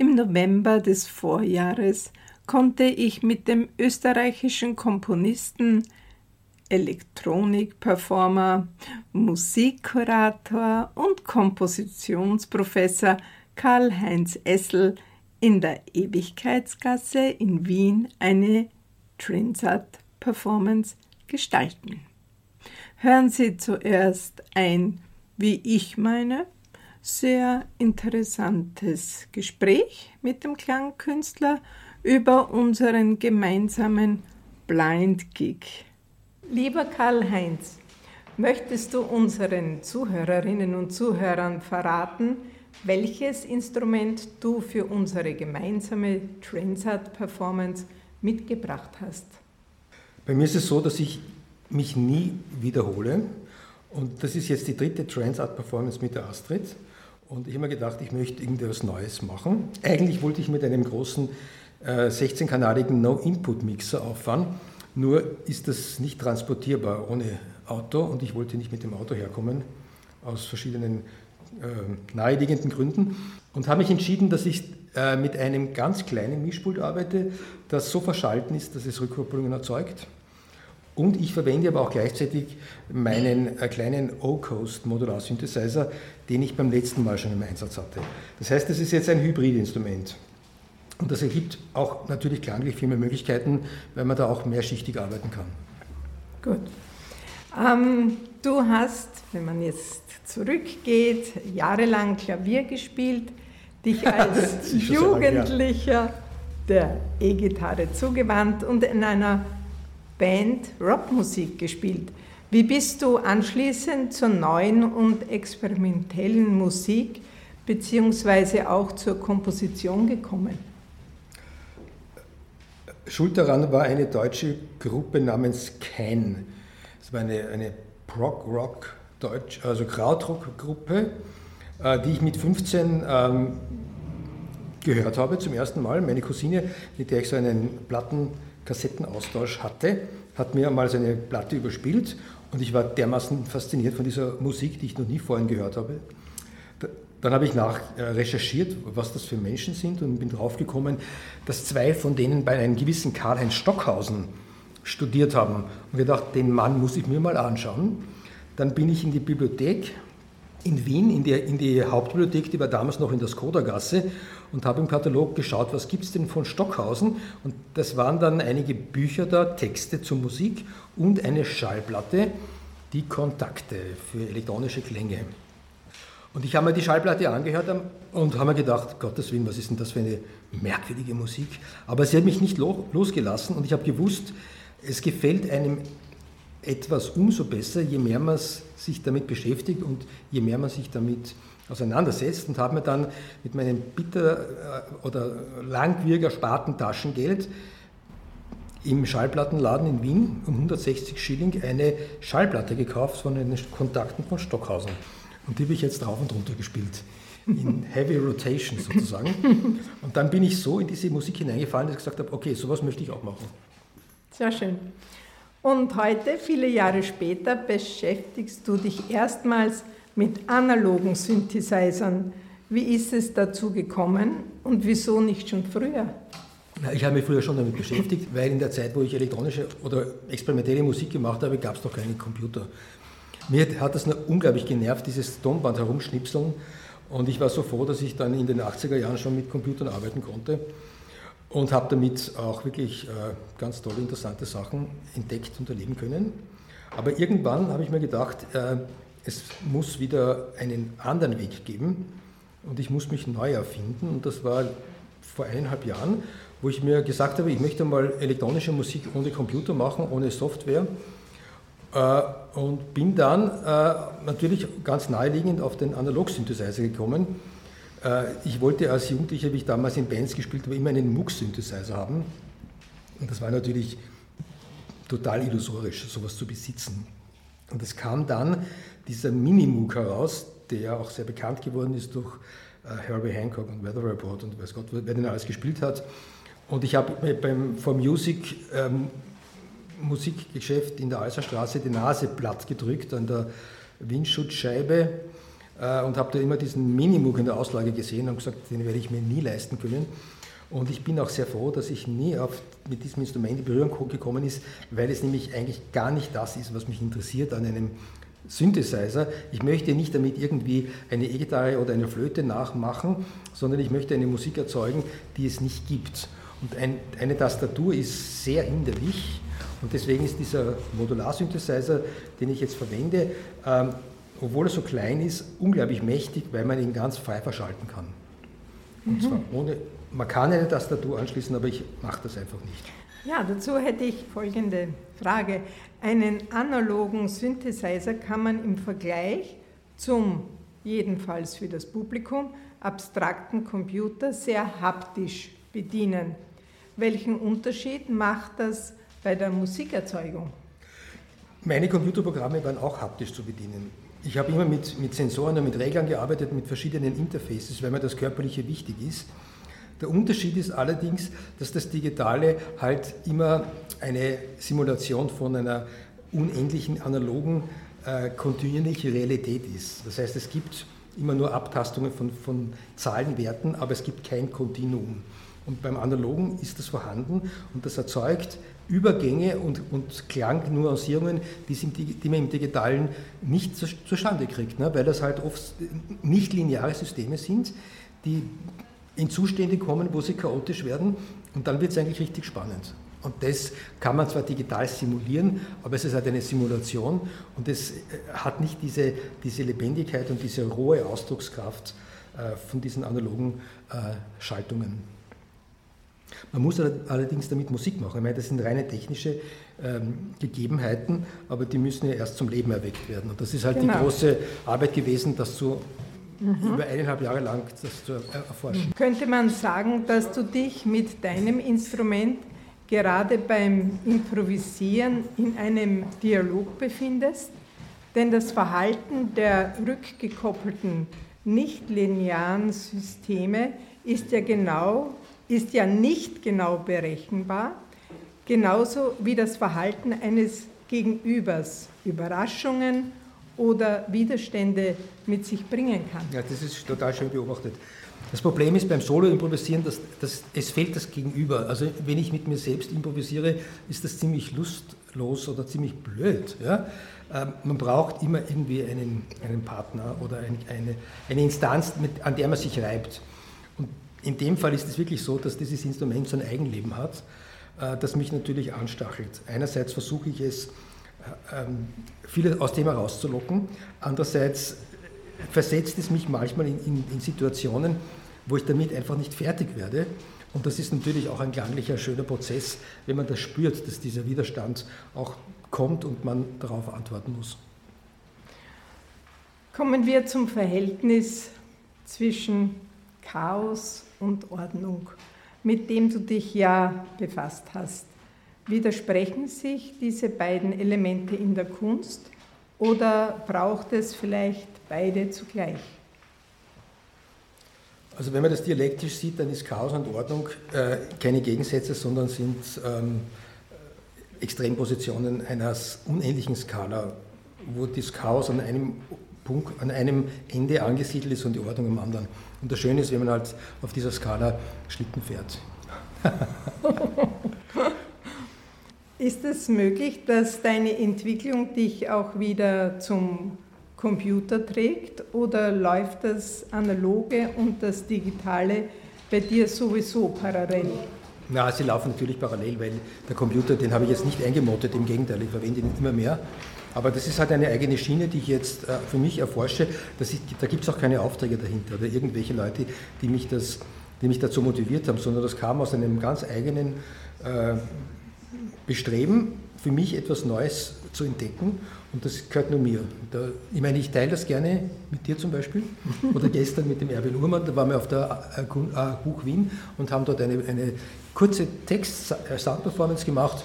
Im November des Vorjahres konnte ich mit dem österreichischen Komponisten, Elektronikperformer, Musikkurator und Kompositionsprofessor Karl-Heinz Essel in der Ewigkeitsgasse in Wien eine Trinsat-Performance gestalten. Hören Sie zuerst ein, wie ich meine, sehr interessantes Gespräch mit dem Klangkünstler über unseren gemeinsamen Blind Gig. Lieber Karl-Heinz, möchtest du unseren Zuhörerinnen und Zuhörern verraten, welches Instrument du für unsere gemeinsame Transat-Performance mitgebracht hast? Bei mir ist es so, dass ich mich nie wiederhole. Und das ist jetzt die dritte Transat-Performance mit der Astrid. Und ich habe mir gedacht, ich möchte irgendwas Neues machen. Eigentlich wollte ich mit einem großen äh, 16-kanaligen No-Input-Mixer auffahren. Nur ist das nicht transportierbar ohne Auto und ich wollte nicht mit dem Auto herkommen, aus verschiedenen äh, naheliegenden Gründen. Und habe mich entschieden, dass ich äh, mit einem ganz kleinen Mischpult arbeite, das so verschalten ist, dass es Rückkopplungen erzeugt. Und ich verwende aber auch gleichzeitig meinen äh, kleinen O-Coast Modular Synthesizer, den ich beim letzten Mal schon im Einsatz hatte. Das heißt, das ist jetzt ein Hybridinstrument. Und das ergibt auch natürlich klanglich viel mehr Möglichkeiten, weil man da auch mehrschichtig arbeiten kann. Gut. Ähm, du hast, wenn man jetzt zurückgeht, jahrelang Klavier gespielt, dich als Jugendlicher der E-Gitarre zugewandt und in einer Band Rockmusik gespielt. Wie bist du anschließend zur neuen und experimentellen Musik bzw. auch zur Komposition gekommen? Schuld daran war eine deutsche Gruppe namens Ken. Es war eine, eine Prog-Rock, Deutsch, also Krautrock-Gruppe, äh, die ich mit 15 ähm, gehört habe zum ersten Mal. Meine Cousine, mit der ich so einen Plattenkassettenaustausch hatte, hat mir mal seine Platte überspielt und ich war dermaßen fasziniert von dieser Musik, die ich noch nie vorhin gehört habe. Dann habe ich nach äh, recherchiert, was das für Menschen sind und bin draufgekommen, dass zwei von denen bei einem gewissen Karl-Heinz Stockhausen studiert haben und gedacht, den Mann muss ich mir mal anschauen. Dann bin ich in die Bibliothek in Wien, in die, in die Hauptbibliothek, die war damals noch in der Skoda-Gasse und habe im Katalog geschaut, was gibt es denn von Stockhausen und das waren dann einige Bücher da, Texte zur Musik und eine Schallplatte, die Kontakte für elektronische Klänge. Und ich habe mir die Schallplatte angehört und habe mir gedacht, Gottes Willen, was ist denn das für eine merkwürdige Musik? Aber sie hat mich nicht losgelassen und ich habe gewusst, es gefällt einem etwas umso besser, je mehr man sich damit beschäftigt und je mehr man sich damit auseinandersetzt und habe mir dann mit meinem bitter äh, oder langwierig ersparten Taschengeld im Schallplattenladen in Wien um 160 Schilling eine Schallplatte gekauft von den Kontakten von Stockhausen. Und die habe ich jetzt drauf und runter gespielt. In Heavy Rotation sozusagen. Und dann bin ich so in diese Musik hineingefallen, dass ich gesagt habe, okay, sowas möchte ich auch machen. Sehr schön. Und heute, viele Jahre später, beschäftigst du dich erstmals mit analogen Synthesizern. Wie ist es dazu gekommen und wieso nicht schon früher? Ich habe mich früher schon damit beschäftigt, weil in der Zeit, wo ich elektronische oder experimentelle Musik gemacht habe, gab es noch keine Computer. Mir hat das unglaublich genervt, dieses Tonband herumschnipseln. Und ich war so froh, dass ich dann in den 80er Jahren schon mit Computern arbeiten konnte und habe damit auch wirklich äh, ganz tolle, interessante Sachen entdeckt und erleben können. Aber irgendwann habe ich mir gedacht, äh, es muss wieder einen anderen Weg geben und ich muss mich neu erfinden. Und das war vor eineinhalb Jahren, wo ich mir gesagt habe, ich möchte mal elektronische Musik ohne Computer machen, ohne Software. Äh, und bin dann natürlich ganz naheliegend auf den Analog-Synthesizer gekommen äh, ich wollte als Jugendlicher, wie ich damals in Bands gespielt habe, immer einen Mux-Synthesizer haben. Und das war natürlich total illusorisch, sowas zu besitzen. Und es kam dann dieser Minimoog heraus, der auch sehr bekannt geworden ist durch äh, Herbie Hancock und Weather Report und weiß Gott, wer den alles gespielt hat. Und ich habe beim For Music ähm, Musikgeschäft in der Alserstraße die Nase platt gedrückt an der Windschutzscheibe äh, und habe da immer diesen Minimug in der Auslage gesehen und gesagt, den werde ich mir nie leisten können. Und ich bin auch sehr froh, dass ich nie auf, mit diesem Instrument in Berührung gekommen ist, weil es nämlich eigentlich gar nicht das ist, was mich interessiert an einem Synthesizer. Ich möchte nicht damit irgendwie eine E-Gitarre oder eine Flöte nachmachen, sondern ich möchte eine Musik erzeugen, die es nicht gibt. Und ein, eine Tastatur ist sehr hinderlich und deswegen ist dieser Modular-Synthesizer, den ich jetzt verwende, ähm, obwohl er so klein ist, unglaublich mächtig, weil man ihn ganz frei verschalten kann. Und mhm. zwar ohne, man kann eine Tastatur anschließen, aber ich mache das einfach nicht. Ja, dazu hätte ich folgende Frage. Einen analogen Synthesizer kann man im Vergleich zum, jedenfalls für das Publikum, abstrakten Computer sehr haptisch bedienen. Welchen Unterschied macht das bei der Musikerzeugung? Meine Computerprogramme waren auch haptisch zu bedienen. Ich habe immer mit, mit Sensoren und mit Reglern gearbeitet, mit verschiedenen Interfaces, weil mir das Körperliche wichtig ist. Der Unterschied ist allerdings, dass das Digitale halt immer eine Simulation von einer unendlichen analogen äh, kontinuierlichen Realität ist. Das heißt, es gibt immer nur Abtastungen von, von Zahlenwerten, aber es gibt kein Kontinuum. Und beim Analogen ist das vorhanden und das erzeugt Übergänge und, und Klangnuancierungen, die, die, man im Digitalen nicht zustande kriegt, ne? weil das halt oft nicht lineare Systeme sind, die in Zustände kommen, wo sie chaotisch werden und dann wird es eigentlich richtig spannend. Und das kann man zwar digital simulieren, aber es ist halt eine Simulation und es äh, hat nicht diese, diese Lebendigkeit und diese rohe Ausdruckskraft äh, von diesen analogen äh, Schaltungen. Man muss allerdings damit Musik machen. Ich meine, das sind reine technische ähm, Gegebenheiten, aber die müssen ja erst zum Leben erweckt werden. Und das ist halt genau. die große Arbeit gewesen, das zu mhm. über eineinhalb Jahre lang das zu erforschen. Könnte man sagen, dass du dich mit deinem Instrument gerade beim Improvisieren in einem Dialog befindest? Denn das Verhalten der rückgekoppelten, nicht linearen Systeme ist ja genau, ist ja nicht genau berechenbar, genauso wie das Verhalten eines Gegenübers Überraschungen oder Widerstände mit sich bringen kann. Ja, das ist total schön beobachtet. Das Problem ist beim Solo-Improvisieren, dass, dass es fehlt das Gegenüber. Also wenn ich mit mir selbst improvisiere, ist das ziemlich lustlos oder ziemlich blöd. Ja? Ähm, man braucht immer irgendwie einen, einen Partner oder ein, eine, eine Instanz, mit, an der man sich reibt. Und in dem Fall ist es wirklich so, dass dieses Instrument so ein Eigenleben hat, äh, das mich natürlich anstachelt. Einerseits versuche ich es, viele aus dem herauszulocken. Andererseits versetzt es mich manchmal in, in, in, Situationen, wo ich damit einfach nicht fertig werde. Und das ist natürlich auch ein klanglicher, schöner Prozess, wenn man das spürt, dass dieser Widerstand auch kommt und man darauf antworten muss. Kommen wir zum Verhältnis zwischen Chaos und Ordnung, mit dem du dich ja befasst hast. Widersprechen sich diese beiden Elemente in der Kunst oder braucht es vielleicht beide zugleich? Also wenn man das dialektisch sieht, dann ist Chaos und Ordnung äh, keine Gegensätze, sondern sind ähm, Extrempositionen einer unendlichen Skala, wo das Chaos an einem Punkt, an einem Ende angesiedelt ist und die Ordnung am anderen. Und das Schöne ist, wenn man halt auf dieser Skala Schlitten fährt. Ist es möglich, dass deine Entwicklung dich auch wieder zum Computer trägt oder läuft das Analoge und das Digitale bei dir sowieso parallel? Na, sie laufen natürlich parallel, weil der Computer, den habe ich jetzt nicht eingemottet, im Gegenteil, ich verwende ihn immer mehr. Aber das ist halt eine eigene Schiene, die ich jetzt äh, für mich erforsche. Ich, da gibt es auch keine Aufträge dahinter oder irgendwelche Leute, die mich, das, die mich dazu motiviert haben, sondern das kam aus einem ganz eigenen äh, Bestreben, für mich etwas Neues zu entdecken und das gehört nur mir. Da, ich meine, ich teile das gerne mit dir zum Beispiel oder gestern mit dem Erwin Uhrmann, da waren wir auf der Buch Wien und haben dort eine, eine kurze Text-Sound-Performance gemacht.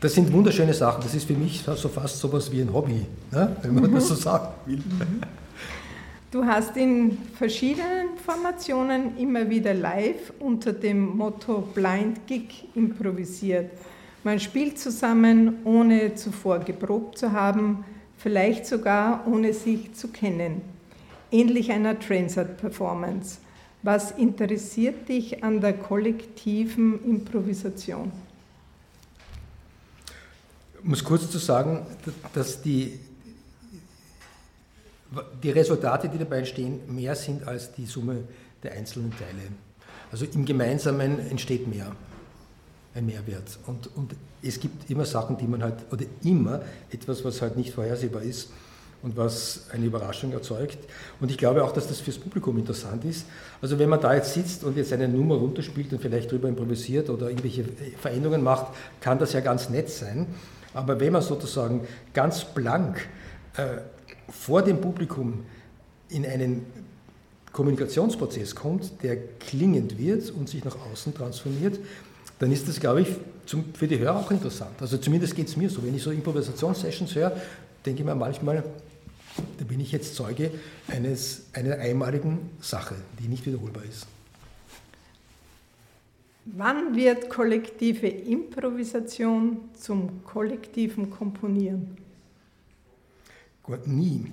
Das sind wunderschöne Sachen, das ist für mich so fast sowas wie ein Hobby, ne? wenn man mhm. das so sagen will. Mhm. Du hast in verschiedenen Formationen immer wieder live unter dem Motto Blind Gig improvisiert. Man spielt zusammen, ohne zuvor geprobt zu haben, vielleicht sogar ohne sich zu kennen. ähnlich einer Transat-Performance. Was interessiert dich an der kollektiven Improvisation? Ich muss kurz zu sagen, dass die, die Resultate, die dabei entstehen, mehr sind als die Summe der einzelnen Teile. Also im Gemeinsamen entsteht mehr, ein Mehrwert. Und, und es gibt immer Sachen, die man halt, oder immer etwas, was halt nicht vorhersehbar ist und was eine Überraschung erzeugt. Und ich glaube auch, dass das fürs Publikum interessant ist. Also wenn man da jetzt sitzt und jetzt eine Nummer runterspielt und vielleicht drüber improvisiert oder irgendwelche Veränderungen macht, kann das ja ganz nett sein. Aber wenn man sozusagen ganz blank äh, vor dem Publikum in einen Kommunikationsprozess kommt, der klingend wird und sich nach außen transformiert, dann ist das, glaube ich, zum, für die Hörer auch interessant. Also zumindest geht es mir so. Wenn ich so Improvisationssessions höre, denke ich mir manchmal, da bin ich jetzt Zeuge eines, einer einmaligen Sache, die nicht wiederholbar ist. Wann wird kollektive Improvisation zum kollektiven Komponieren? Gut, nie.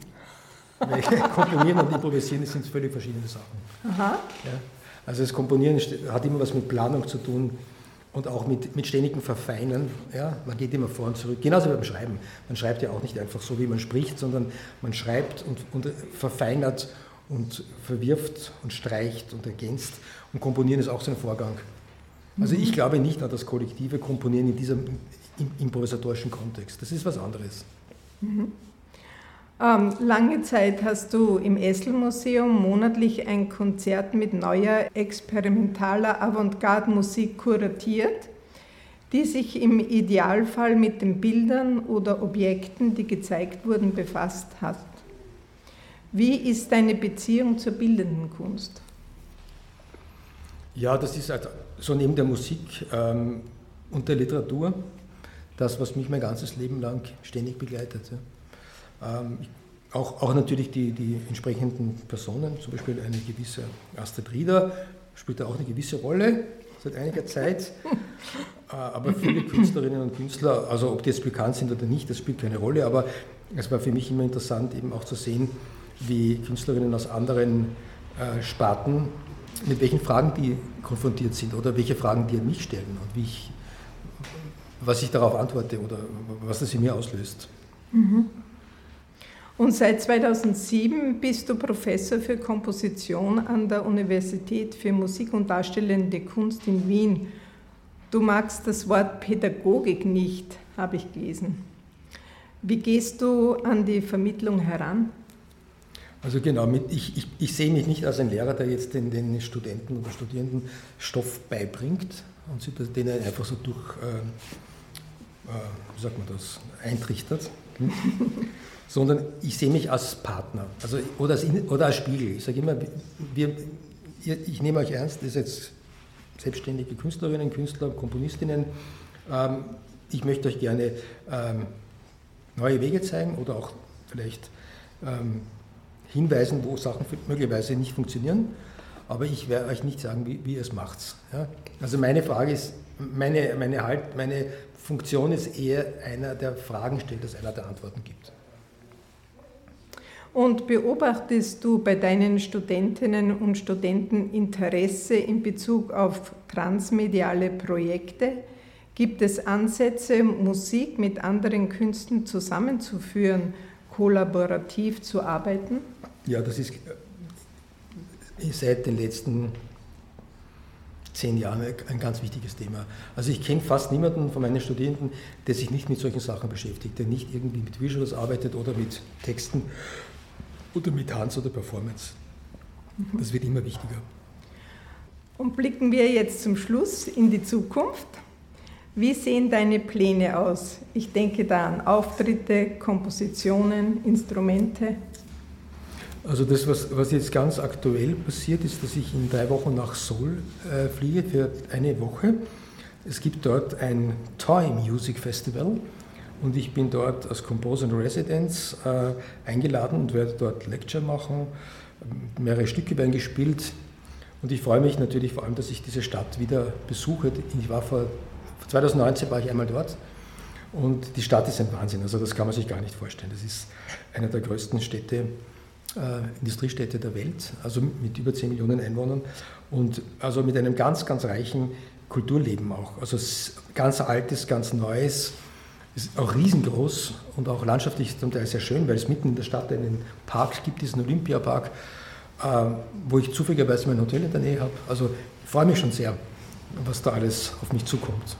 Weil Komponieren und Improvisieren sind völlig verschiedene Sachen. Aha. Ja, also das Komponieren hat immer was mit Planung zu tun und auch mit, mit ständigem Verfeinern. Ja? Man geht immer vor und zurück. Genauso beim Schreiben. Man schreibt ja auch nicht einfach so, wie man spricht, sondern man schreibt und, und verfeinert und verwirft und streicht und ergänzt. Und Komponieren ist auch so ein Vorgang. Also ich glaube nicht an das kollektive Komponieren in diesem improvisatorischen Kontext. Das ist was anderes. Mhm. Ähm, lange Zeit hast du im Essel-Museum monatlich ein Konzert mit neuer experimentaler Avantgarde-Musik kuratiert, die sich im Idealfall mit den Bildern oder Objekten, die gezeigt wurden, befasst hat. Wie ist deine Beziehung zur bildenden Kunst? Ja, das ist halt so neben der Musik ähm, und der Literatur das, was mich mein ganzes Leben lang ständig begleitet. Ja. Ähm, auch, auch natürlich die, die entsprechenden Personen, zum Beispiel eine gewisse Astrid Rieder spielt da auch eine gewisse Rolle seit einiger Zeit. Äh, aber viele Künstlerinnen und Künstler, also ob die jetzt bekannt sind oder nicht, das spielt keine Rolle, aber es war für mich immer interessant, eben auch zu sehen, wie Künstlerinnen aus anderen äh, Sparten mit welchen Fragen die konfrontiert sind oder welche Fragen die an mich stellen und wie ich, was ich darauf antworte oder was das in mir auslöst. Mhm. Und seit 2007 bist du Professor für Komposition an der Universität für Musik und Darstellende Kunst in Wien. Du magst das Wort Pädagogik nicht, habe ich gelesen. Wie gehst du an die Vermittlung heran? Also genau, ich, ich, ich, sehe mich nicht als ein Lehrer, der jetzt den, den Studenten oder Studierenden Stoff beibringt und sie denen einfach so durch, äh, äh, wie sagt man das, eintrichtert, sondern ich sehe mich als Partner also, oder, als, oder als Spiegel. Ich sage immer, wir, ich nehme euch ernst, das jetzt selbstständige Künstlerinnen, Künstler, Komponistinnen. Ähm, ich möchte euch gerne ähm, neue Wege zeigen oder auch vielleicht ähm, hinweisen, wo Sachen möglicherweise nicht funktionieren, aber ich werde euch nicht sagen, wie, wie ihr es macht. Ja? Also meine Frage ist, meine, meine, halt, meine Funktion ist eher einer, der Fragen stellt, als einer, der Antworten gibt. Und beobachtest du bei deinen Studentinnen und Studenten Interesse in Bezug auf transmediale Projekte? Gibt es Ansätze, Musik mit anderen Künsten zusammenzuführen, kollaborativ zu arbeiten? Ja, das ist seit den letzten zehn Jahren ein ganz wichtiges Thema. Also ich kenne fast niemanden von meinen Studenten, der sich nicht mit solchen Sachen beschäftigt, der nicht irgendwie mit Visuals arbeitet oder mit Texten oder mit Tanz oder Performance. Das wird immer wichtiger. Und blicken wir jetzt zum Schluss in die Zukunft. Wie sehen deine Pläne aus? Ich denke da an Auftritte, Kompositionen, Instrumente. Also das, was, was jetzt ganz aktuell passiert, ist, dass ich in drei Wochen nach Seoul äh, fliege für eine Woche. Es gibt dort ein Toy Music Festival und ich bin dort als Composer in Residence äh, eingeladen und werde dort Lecture machen. Mehrere Stücke werden gespielt und ich freue mich natürlich vor allem, dass ich diese Stadt wieder besuche. Ich war vor 2019 war ich einmal dort und die Stadt ist ein Wahnsinn. Also das kann man sich gar nicht vorstellen. Das ist eine der größten Städte Industriestädte der Welt, also mit über 10 Millionen Einwohnern und also mit einem ganz, ganz reichen Kulturleben auch. Also ganz altes, ganz neues, ist auch riesengroß und auch landschaftlich zum Teil sehr schön, weil es mitten in der Stadt einen Park gibt, diesen Olympiapark, äh, wo ich zufälligerweise mein Hotel in der Nähe habe. Also freue mich schon sehr, was da alles auf mich zukommt.